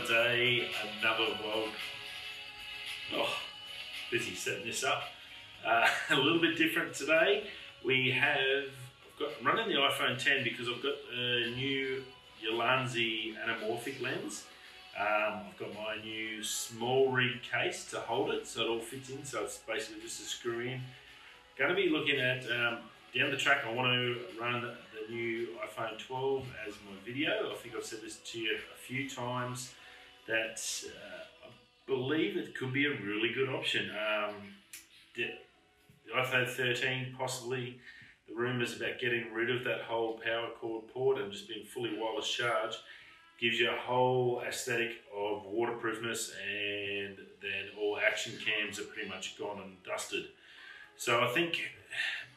another day, another vlog. Oh, busy setting this up. Uh, a little bit different today. We have, I've got, I'm running the iPhone 10 because I've got a new Ulanzi anamorphic lens. Um, I've got my new small rig case to hold it so it all fits in, so it's basically just a screw in. Going to be looking at, um, down the track I want to run the new iPhone 12 as my video. I think I've said this to you a few times that uh, I believe it could be a really good option. Um, the, iPhone 13 possibly the rumours about getting rid of that whole power cord port and just being fully wireless charge gives you a whole aesthetic of waterproofness and then all action cams are pretty much gone and dusted. So I think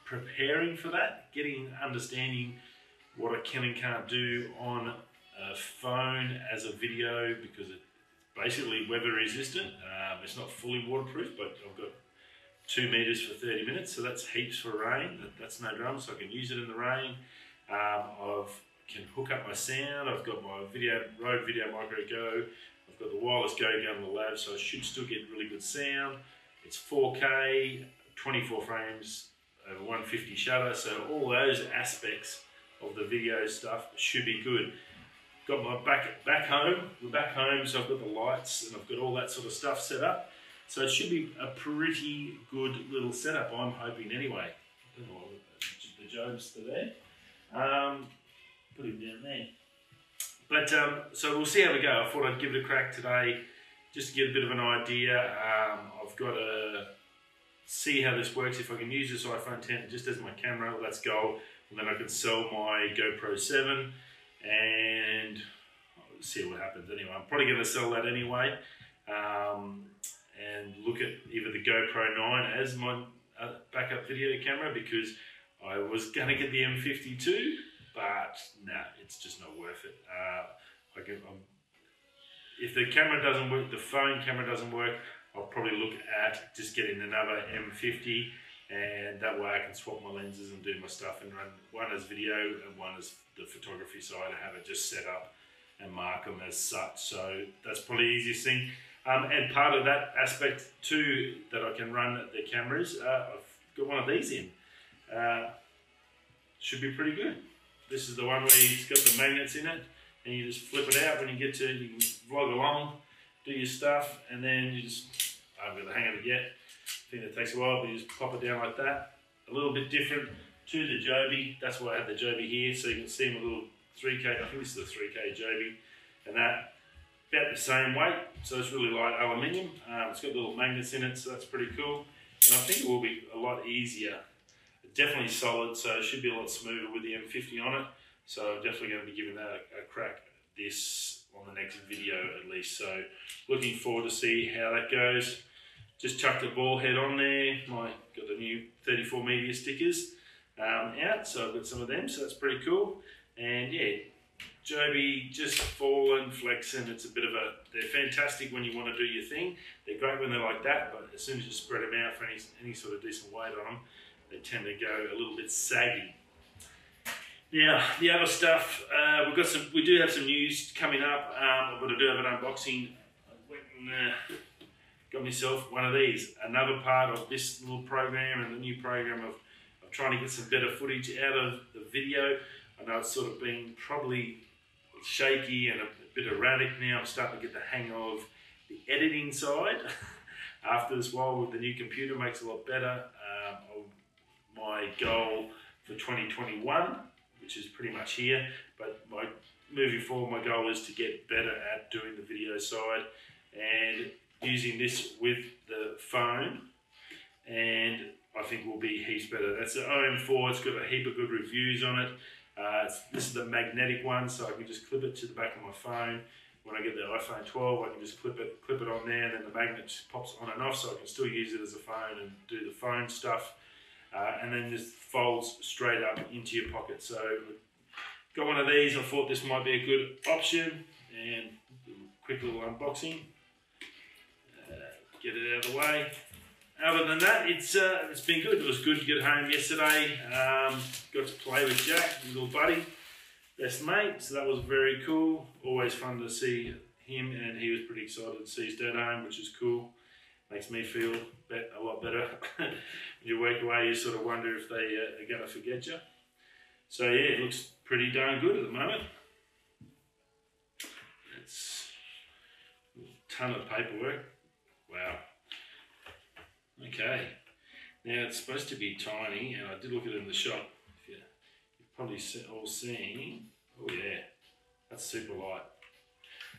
preparing for that, getting understanding what I can and can't do on phone as a video because it's basically weather resistant. Um, it's not fully waterproof, but I've got two meters for 30 minutes, so that's heaps for rain. That, that's no drama, so I can use it in the rain. Um, I've can hook up my sound. I've got my video Rode Video Micro Go. I've got the wireless Go down in the lab, so I should still get really good sound. It's 4K, 24 frames over 150 shutter, so all those aspects of the video stuff should be good. Got my back back home, we're back home, so I've got the lights and I've got all that sort of stuff set up. So it should be a pretty good little setup, I'm hoping anyway. The Joby's still there. Um, put him down there. But um, so we'll see how we go. I thought I'd give it a crack today just to get a bit of an idea. Um, I've got to see how this works. If I can use this iPhone 10 just as my camera, let's go. And then I can sell my GoPro 7 and see what happens anyway. I'm probably going to sell that anyway um, and look at either the GoPro 9 as my uh, backup video camera because I was going to get the M52 but nah, it's just not worth it. Uh, I can, I'm, if the camera doesn't work, the phone camera doesn't work, I'll probably look at just getting another M50 and that way I can swap my lenses and do my stuff and run one as video and one as the photography side and have it just set up and mark them as such. So that's probably the easiest thing. Um, and part of that aspect too that I can run the cameras, uh, I've got one of these in. Uh, should be pretty good. This is the one where it's got the magnets in it and you just flip it out when you get to, you can vlog along, do your stuff, and then you just, I haven't got the hang of it yet. I think it takes a while, but you just pop it down like that. A little bit different to the Joby. That's why I have the Joby here, so you can see my little 3K, I think this is the 3K Joby, and that about the same weight, so it's really light aluminium. Um, it's got little magnets in it, so that's pretty cool. And I think it will be a lot easier definitely solid, so it should be a lot smoother with the M50 on it. So I'm definitely going to be giving that a, a crack this on the next video at least. So looking forward to see how that goes. Just chucked a ball head on there. My got the new 34 media stickers um, out, so I've got some of them. So that's pretty cool. And yeah, Joby just falling, flexing. It's a bit of a. They're fantastic when you want to do your thing. They're great when they're like that, but as soon as you spread them out for any any sort of decent weight on them, they tend to go a little bit saggy. Now, the other stuff, uh, we've got some, we do have some news coming up, um, but I do have an unboxing. I went and uh, got myself one of these, another part of this little program and the new program of, of trying to get some better footage out of the video. I know it's sort of been probably shaky and a bit erratic now. I'm starting to get the hang of the editing side. After this while with the new computer makes a lot better. Um, my goal for 2021, which is pretty much here. But my moving forward, my goal is to get better at doing the video side and using this with the phone. And I think will be heaps better. That's the OM4. It's got a heap of good reviews on it. Uh, this is the magnetic one, so I can just clip it to the back of my phone. When I get the iPhone 12, I can just clip it, clip it on there, and then the magnet just pops on and off, so I can still use it as a phone and do the phone stuff uh, and then just folds straight up into your pocket. So got one of these, I thought this might be a good option and quick little unboxing. Get it out of the way. Other than that, it's uh, it's been good. It was good to get home yesterday. Um, got to play with Jack, little buddy, best mate. So that was very cool. Always fun to see him, and he was pretty excited to see his dad home, which is cool. Makes me feel a lot better. when you work away, you sort of wonder if they uh, are going to forget you. So yeah, it looks pretty darn good at the moment. It's a ton of paperwork. Wow. Okay. Now it's supposed to be tiny, and I did look at it in the shop. You, you've probably all seen. Oh yeah, that's super light.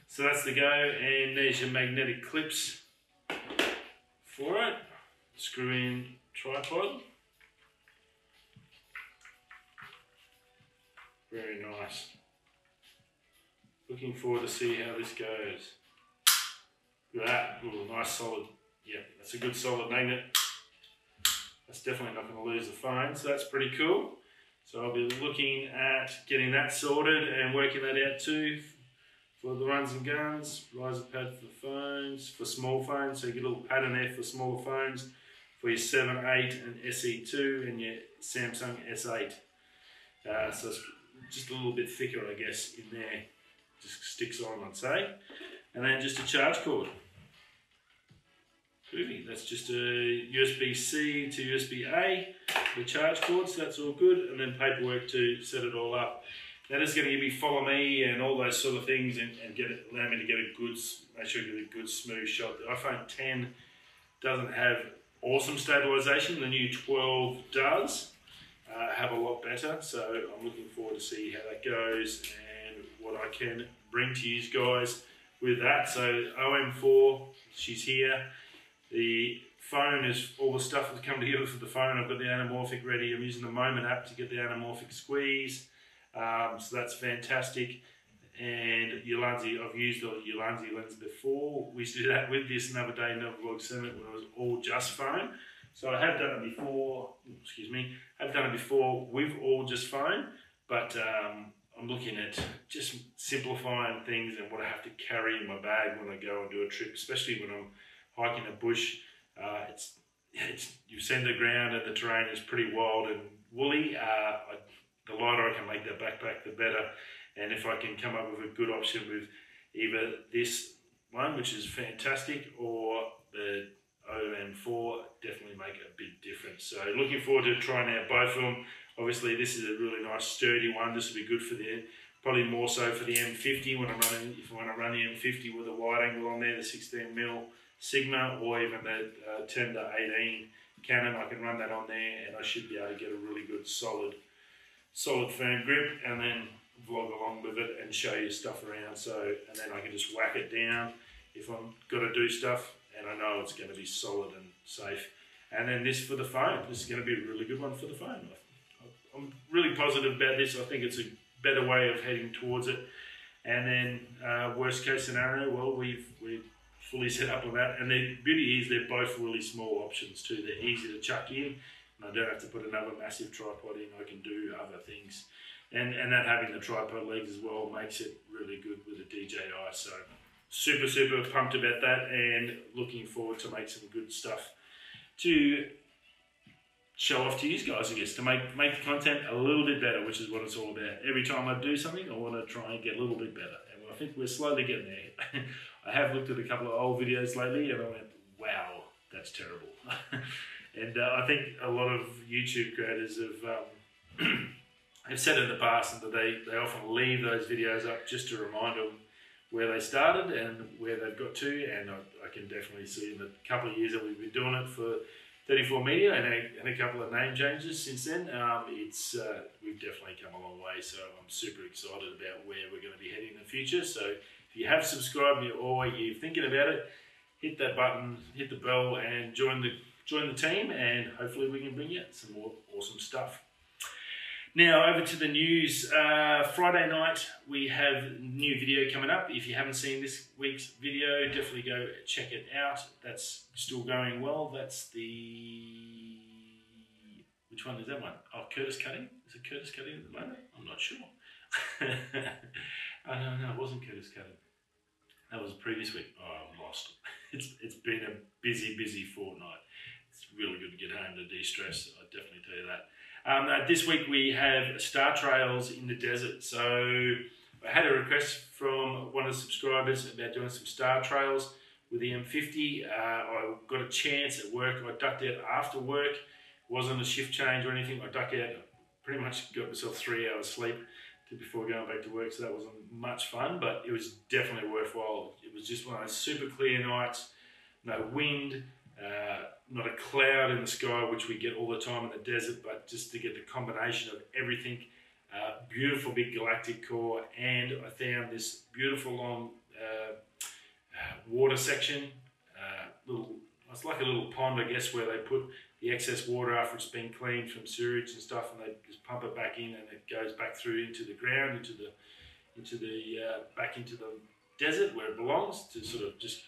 So that's the go, and there's your magnetic clips for it. Screw in tripod. Very nice. Looking forward to see how this goes. Look at that. Ooh, nice solid. Yeah, that's a good solid magnet. That's definitely not going to lose the phone, so that's pretty cool. So I'll be looking at getting that sorted and working that out too for the runs and guns, riser pad for phones, for small phones, so you get a little pattern there for smaller phones, for your 7, 8 and SE2 and your Samsung S8. Uh, so it's just a little bit thicker I guess in there, just sticks on I'd say. And then just a charge cord. Groovy. That's just a USB-C to USB-A, the charge cord, so that's all good, and then paperwork to set it all up. That is going to give me follow me and all those sort of things and, and get it, allow me to get a good, make sure I get a good smooth shot. The iPhone 10 doesn't have awesome stabilization. The new 12 does uh, have a lot better. So I'm looking forward to see how that goes and what I can bring to you guys with that. So OM4, she's here. The phone is all the stuff that's come together for the phone. I've got the anamorphic ready. I'm using the Moment app to get the anamorphic squeeze. Um, so that's fantastic. And Ulanzi, I've used the Ulanzi lens before. We used to do that with this another day in the vlog summit when it was all just phone. So I have done it before, excuse me, I've done it before with all just phone, but um, I'm looking at just simplifying things and what I have to carry in my bag when I go and do a trip, especially when I'm hiking a bush. Uh, it's, it's you send the ground and the terrain is pretty wild and woolly. Uh, I, the lighter I can make that backpack, the better. And if I can come up with a good option with either this one, which is fantastic, or the OM4, definitely make a big difference. So looking forward to trying out both of them. Obviously, this is a really nice sturdy one. This will be good for the probably more so for the M50 when I'm running. If I want to run the M50 with a wide angle on there, the 16 mil Sigma, or even the uh, 10 to 18 Canon, I can run that on there, and I should be able to get a really good solid solid firm grip and then vlog along with it and show you stuff around. So and then I can just whack it down if I'm to do stuff and I know it's going to be solid and safe. And then this for the phone this is going to be a really good one for the phone. I'm really positive about this. I think it's a better way of heading towards it. And then uh, worst case scenario well we've we're fully set up on that and the beauty is they're both really small options too they're easy to chuck in and I don't have to put another massive tripod in. I can do other things. And, and that having the tripod legs as well makes it really good with the DJI. So super, super pumped about that and looking forward to make some good stuff to show off to you guys, I guess, to make, make the content a little bit better, which is what it's all about. Every time I do something, I want to try and get a little bit better. And I think we're slowly getting there. I have looked at a couple of old videos lately and I went, wow, that's terrible. And uh, I think a lot of YouTube creators have um, have said in the past that they, they often leave those videos up just to remind them where they started and where they've got to. And I, I can definitely see in the couple of years that we've been doing it for 34 Media and a, and a couple of name changes since then, um, it's uh, we've definitely come a long way. So I'm super excited about where we're going to be heading in the future. So if you have subscribed or you're thinking about it, hit that button, hit the bell, and join the join the team and hopefully we can bring you some more awesome stuff. Now over to the news. Uh, Friday night we have new video coming up. If you haven't seen this week's video, definitely go check it out. That's still going well. That's the which one is that one? Oh, Curtis Cutting. Is it Curtis Cutting at the moment? I'm not sure. oh, no, no, it wasn't Curtis Cutting. That was the previous week. Oh, I'm lost. It's it's been a busy, busy fortnight it's really good to get home to de-stress. I definitely tell you that. Um, uh, this week we have Star Trails in the Desert. So I had a request from one of the subscribers about doing some star trails with the M50. Uh, I got a chance at work. I ducked out after work. wasn't a shift change or anything. I ducked out, pretty much got myself three hours sleep before going back to work, so that wasn't much fun, but it was definitely worthwhile. It was just one of those super clear nights, no wind, uh, not a cloud in the sky, which we get all the time in the desert, but just to get the combination of everything. Uh, beautiful big galactic core, and I found this beautiful long uh, uh water section. Uh, little, it's like a little pond, I guess, where they put the excess water after it's been cleaned from sewage and stuff, and they just pump it back in, and it goes back through into the ground, into the into the uh, back into the desert where it belongs to sort of just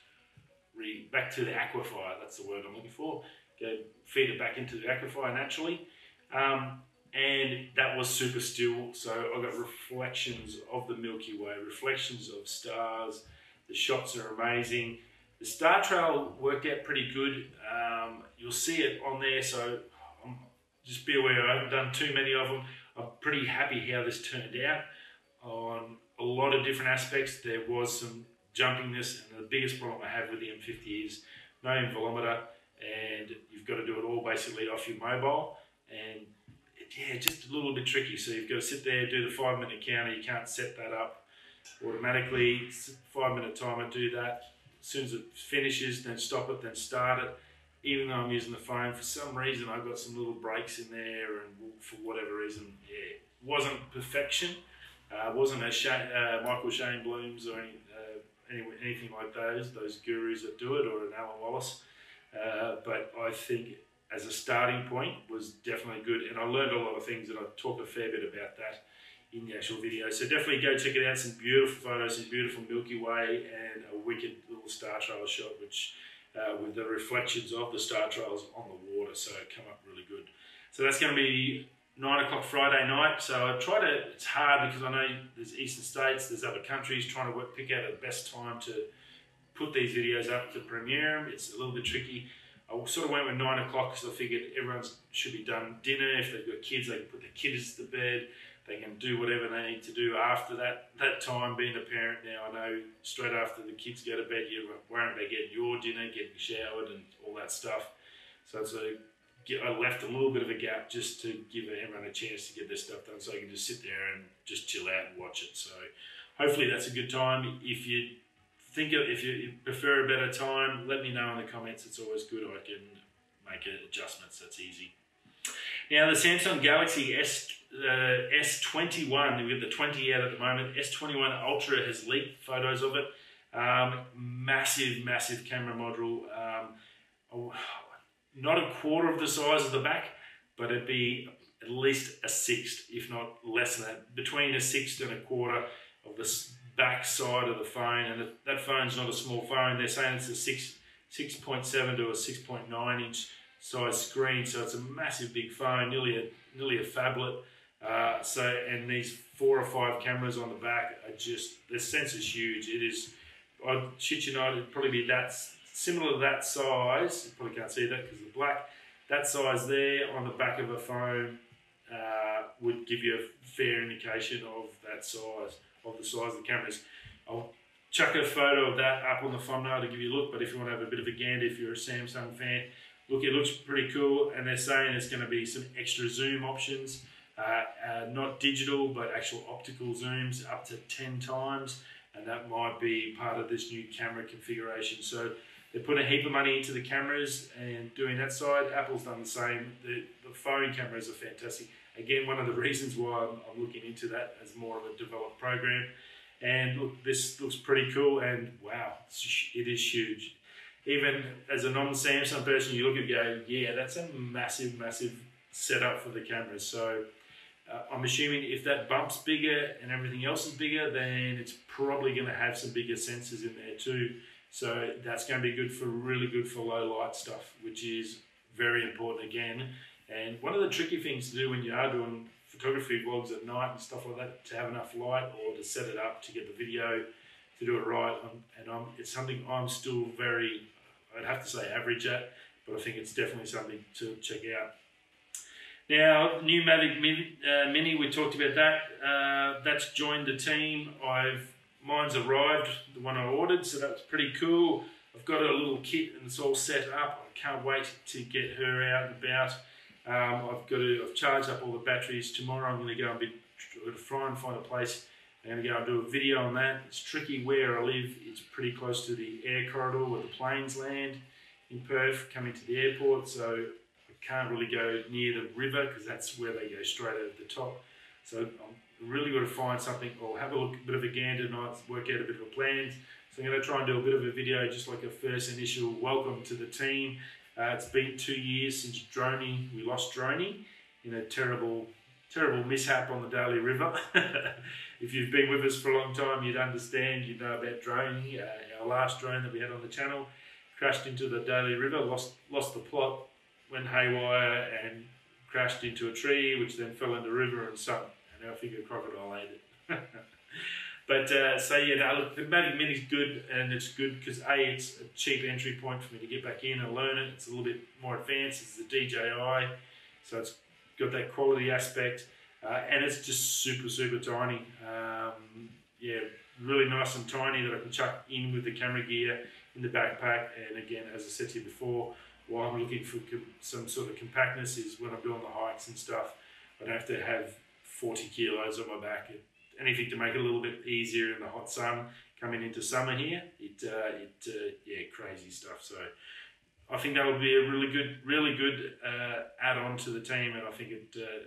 re, back to the aquifer. That's the word I'm looking for. Go feed it back into the aquifer naturally. Um, and that was super still. So I got reflections of the Milky Way, reflections of stars. The shots are amazing. The Star Trail worked out pretty good. Um, you'll see it on there, so um, just be aware. I haven't done too many of them. I'm pretty happy how this turned out. On a lot of different aspects, there was some jumpingness, and the biggest problem I have with the M50 is no intervalometer, and you've got to do it all basically off your mobile, and yeah, just a little bit tricky. So you've got to sit there, do the five minute counter. You can't set that up automatically. Five minute timer, do that. As soon as it finishes, then stop it, then start it. Even though I'm using the phone, for some reason I've got some little breaks in there, and for whatever reason, yeah, it wasn't perfection. Uh, wasn't a uh, Michael Shainblums or any, any, anything like those, those gurus that do it, or an Alyn Wallace. Uh, but I think as a starting point was definitely good, and I learned a lot of things, and I talk a fair bit about that in the actual video. So definitely go check it out. Some beautiful photos, some beautiful Milky Way, and a wicked little star trail shot, which uh, with the reflections of the star trails on the water, so come up really good. So that's going to be nine o'clock Friday night. So I try to. It's hard because I know there's eastern states, there's other countries trying to work, pick out the best time to put these videos up to premiere. It's a little bit tricky. I sort of went with nine o'clock because I figured everyone should be done dinner. If they've got kids, they can put their kids to bed. They can do whatever they need to do after that that time. Being a parent now, I know straight after the kids go to bed, you're worrying about getting your dinner, getting showered, and all that stuff. So it's left a little bit of a gap just to give everyone a chance to get their stuff done so I can just sit there and just chill out and watch it. So hopefully that's a good time. If you think of, if you prefer a better time, let me know in the comments. It's always good. I can make adjustments. That's easy. Now the Samsung Galaxy S uh, S21, we've got the 20 out at the moment. S21 Ultra has leaked photos of it. Um, massive, massive camera module. Um, oh, not a quarter of the size of the back, but it'd be at least a sixth, if not less than that, between a sixth and a quarter of the back side of the phone. And that phone's not a small phone. They're saying it's a 6, 6.7 to a 6.9 inch size screen, so it's a massive big phone, nearly a nearly a phablet. Uh, so and these four or five cameras on the back are just the sensor's huge. It is. I'd shit you not, it'd probably be that similar to that size, you probably can't see that because the black, that size there on the back of a phone uh, would give you a fair indication of that size, of the size of the cameras. I'll chuck a photo of that up on the thumbnail to give you a look, but if you want to have a bit of a gander, if you're a Samsung fan, look, it looks pretty cool, and they're saying there's going to be some extra zoom options, uh, uh, not digital, but actual optical zooms up to 10 times, and that might be part of this new camera configuration. So they put a heap of money into the cameras and doing that side. Apple's done the same. The, the phone cameras are fantastic. Again, one of the reasons why I'm, I'm, looking into that as more of a developed program. And look, this looks pretty cool. And wow, it is huge. Even as a non-Samsung person, you look at it go, yeah, that's a massive, massive setup for the cameras. So uh, I'm assuming if that bump's bigger and everything else is bigger, then it's probably going to have some bigger sensors in there too. So that's going to be good for really good for low light stuff, which is very important again. And one of the tricky things to do when you are doing photography vlogs at night and stuff like that, to have enough light or to set it up to get the video to do it right. Um, and I'm, it's something I'm still very, I'd have to say average at, but I think it's definitely something to check out. Now, new Mavic Mini, uh, Mini, we talked about that. Uh, that's joined the team. I've mine's arrived, the one I ordered, so that's pretty cool. I've got a little kit and it's all set up. I can't wait to get her out and about. Um, I've got to, I've charged up all the batteries. Tomorrow I'm going to go and be, try and find a place. I'm going to go and do a video on that. It's tricky where I live. It's pretty close to the air corridor where the planes land in Perth, coming to the airport. So can't really go near the river because that's where they go straight over the top. So I'm really got to find something or have a look, a bit of a gander tonight, work out a bit of a plan. So I'm going to try and do a bit of a video, just like a first initial welcome to the team. Uh, it's been two years since Droney, we lost Droney in a terrible, terrible mishap on the Daly River. if you've been with us for a long time, you'd understand, you know about Droney, uh, our last drone that we had on the channel, crashed into the Daly River, lost, lost the plot, went haywire and crashed into a tree, which then fell in the river and sunk. And I think a crocodile ate it. but uh, so yeah, look, the Mavic Mini is good, and it's good because a it's a cheap entry point for me to get back in and learn it. It's a little bit more advanced. It's the DJI, so it's got that quality aspect, uh, and it's just super super tiny. Um, yeah, really nice and tiny that I can chuck in with the camera gear in the backpack. And again, as I said to you before, why I'm looking for some sort of compactness is when I'm doing the hikes and stuff, I don't have to have 40 kilos on my back. anything to make it a little bit easier in the hot sun coming into summer here. It, uh, it uh, yeah, crazy stuff. So I think that would be a really good, really good uh, add-on to the team, and I think it uh,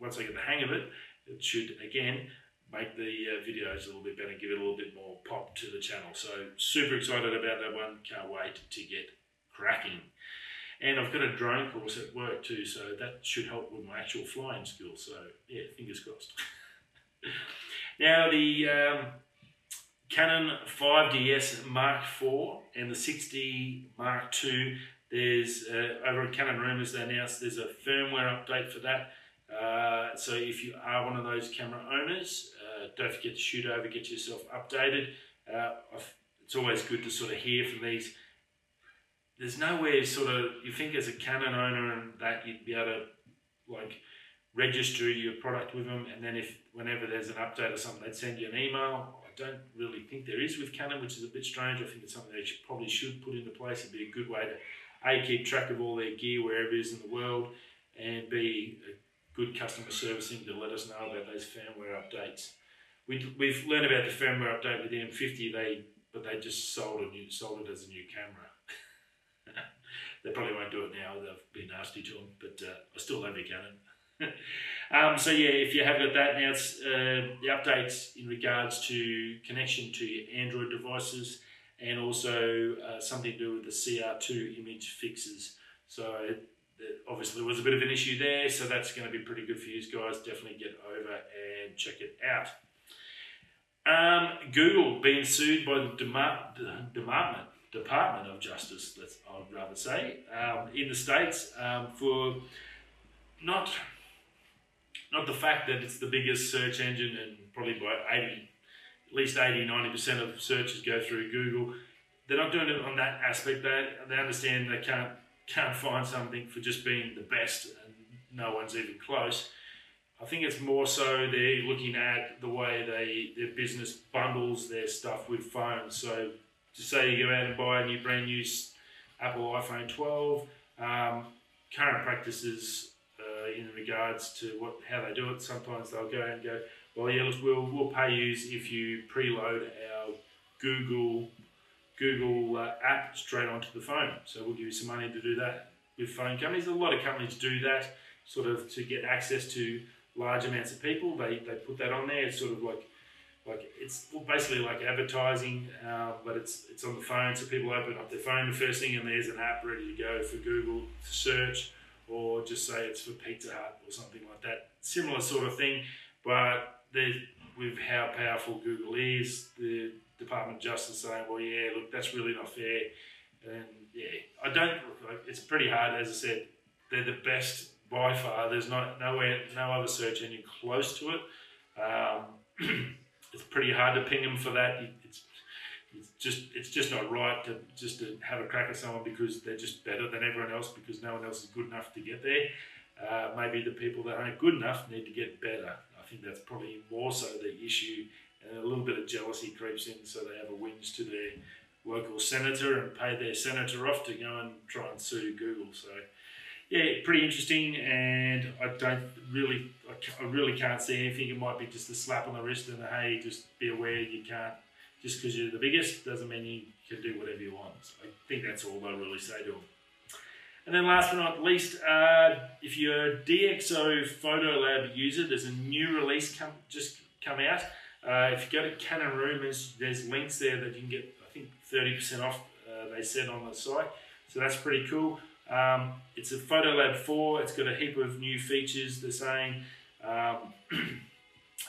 once I get the hang of it, it should again make the uh, videos a little bit better, give it a little bit more pop to the channel. So super excited about that one. Can't wait to get cracking. And I've got a drone course at work too, so that should help with my actual flying skills. So yeah, fingers crossed. now the um, Canon 5DS Mark IV and the 6D Mark II. There's uh, over at Canon Rumors they announced there's a firmware update for that. Uh, so if you are one of those camera owners, uh, don't forget to shoot over, get yourself updated. Uh, it's always good to sort of hear from these there's nowhere sort of you think as a Canon owner and that you'd be able to like register your product with them, and then if whenever there's an update or something, they'd send you an email. I don't really think there is with Canon, which is a bit strange. I think it's something they should, probably should put into place. It'd be a good way to a keep track of all their gear wherever it is in the world, and be a good customer servicing to let us know about those firmware updates. We, we've learned about the firmware update with the M50. They but they just sold a new sold it as a new camera. They probably won't do it now. They've been nasty to them, but uh, I still love your Canon. um, so yeah, if you have got that now, it's uh, the updates in regards to connection to your Android devices and also uh, something to do with the CR2 image fixes. So obviously there was a bit of an issue there, so that's going to be pretty good for you guys. Definitely get over and check it out. Um, Google being sued by the, the Department Department of Justice, let's, I would rather say, um, in the States um, for not not the fact that it's the biggest search engine and probably by 80, at least 80, 90% of searches go through Google. They're not doing it on that aspect. They, they understand they can't, can't find something for just being the best and no one's even close. I think it's more so they're looking at the way they their business bundles their stuff with phones. So to say you go out and buy a new brand new Apple iPhone 12. Um, current practices uh, in regards to what how they do it. Sometimes they'll go and go, well, yeah, look, we'll we'll pay you if you preload our Google Google uh, app straight onto the phone. So we'll give you some money to do that with phone companies. A lot of companies do that, sort of to get access to large amounts of people. They they put that on there. It's sort of like like it's basically like advertising, uh, but it's it's on the phone. So people open up their phone the first thing, and there's an app ready to go for Google to search, or just say it's for Pizza Hut or something like that. Similar sort of thing, but with how powerful Google is, the Department of Justice saying, well, yeah, look, that's really not fair, and yeah, I don't. It's pretty hard, as I said. They're the best by far. There's not nowhere, no other search engine close to it. Um, it's pretty hard to ping them for that. It's, it's just it's just not right to just to have a crack at someone because they're just better than everyone else because no one else is good enough to get there. uh, maybe the people that aren't good enough need to get better. I think that's probably more so the issue, and a little bit of jealousy creeps in, so they have a whinge to their local senator and pay their senator off to go and try and sue Google. So, yeah, pretty interesting, and I don't really, I really can't see anything. It might be just a slap on the wrist and hey, just be aware you can't. Just because you're the biggest doesn't mean you can do whatever you want. So I think that's all they'll really say to them. And then last but not least, uh, if you're a DxO Photo Lab user, there's a new release come, just come out. Uh, if you go to Canon Rumors, there's links there that you can get, I think, 30% off, uh, they said on the site. So that's pretty cool. Um, it's a Photo Lab 4. It's got a heap of new features. They're saying um,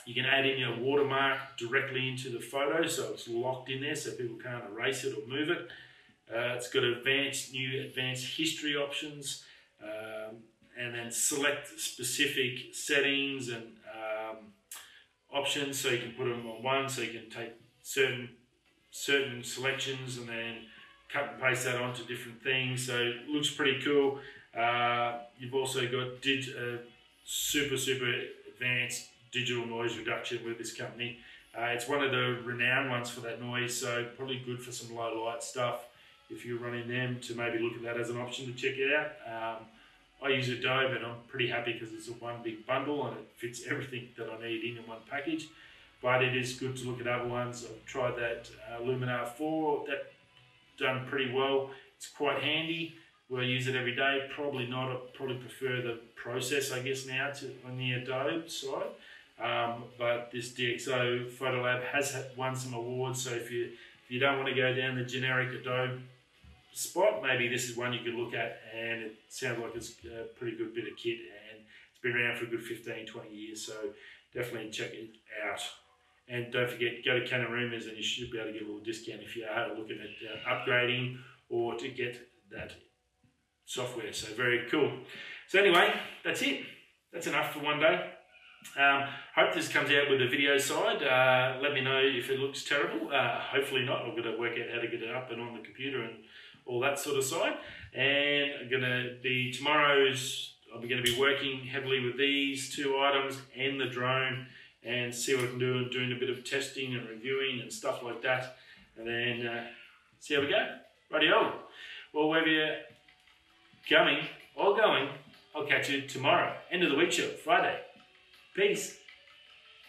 you can add in your watermark directly into the photo, so it's locked in there so people can't erase it or move it. Uh, it's got advanced new advanced history options um, and then select specific settings and um, options so you can put them on one so you can take certain certain selections and then cut and paste that onto different things so it looks pretty cool uh, you've also got dig, uh, super super advanced digital noise reduction with this company uh, it's one of the renowned ones for that noise so probably good for some low light stuff if you're running them to maybe look at that as an option to check it out. Um, I use Adobe and I'm pretty happy because it's a one big bundle and it fits everything that I need in, in one package. But it is good to look at other ones. I've tried that uh, Luminar 4, that done pretty well. It's quite handy. Will I use it every day? Probably not. I probably prefer the process, I guess, now to on the Adobe side. Um, but this DxO Photo Lab has won some awards, so if you if you don't want to go down the generic Adobe spot, maybe this is one you could look at and it sounds like it's a pretty good bit of kit and it's been around for a good 15, 20 years, so definitely check it out. And don't forget, go to Canon Rumors and you should be able to get a little discount if you are looking at uh, upgrading or to get that software. So very cool. So anyway, that's it. That's enough for one day. Um, hope this comes out with the video side. Uh, let me know if it looks terrible. Uh, hopefully not. I'm going to work out how to get it up and on the computer and all that sort of side. And I'm going to be tomorrow's, I'm going to be working heavily with these two items and the drone and see what I can do and doing a bit of testing and reviewing and stuff like that. And then uh, see how we go. Radio. Well, wherever you're coming or going, I'll catch you tomorrow. End of the week show, Friday. Peace.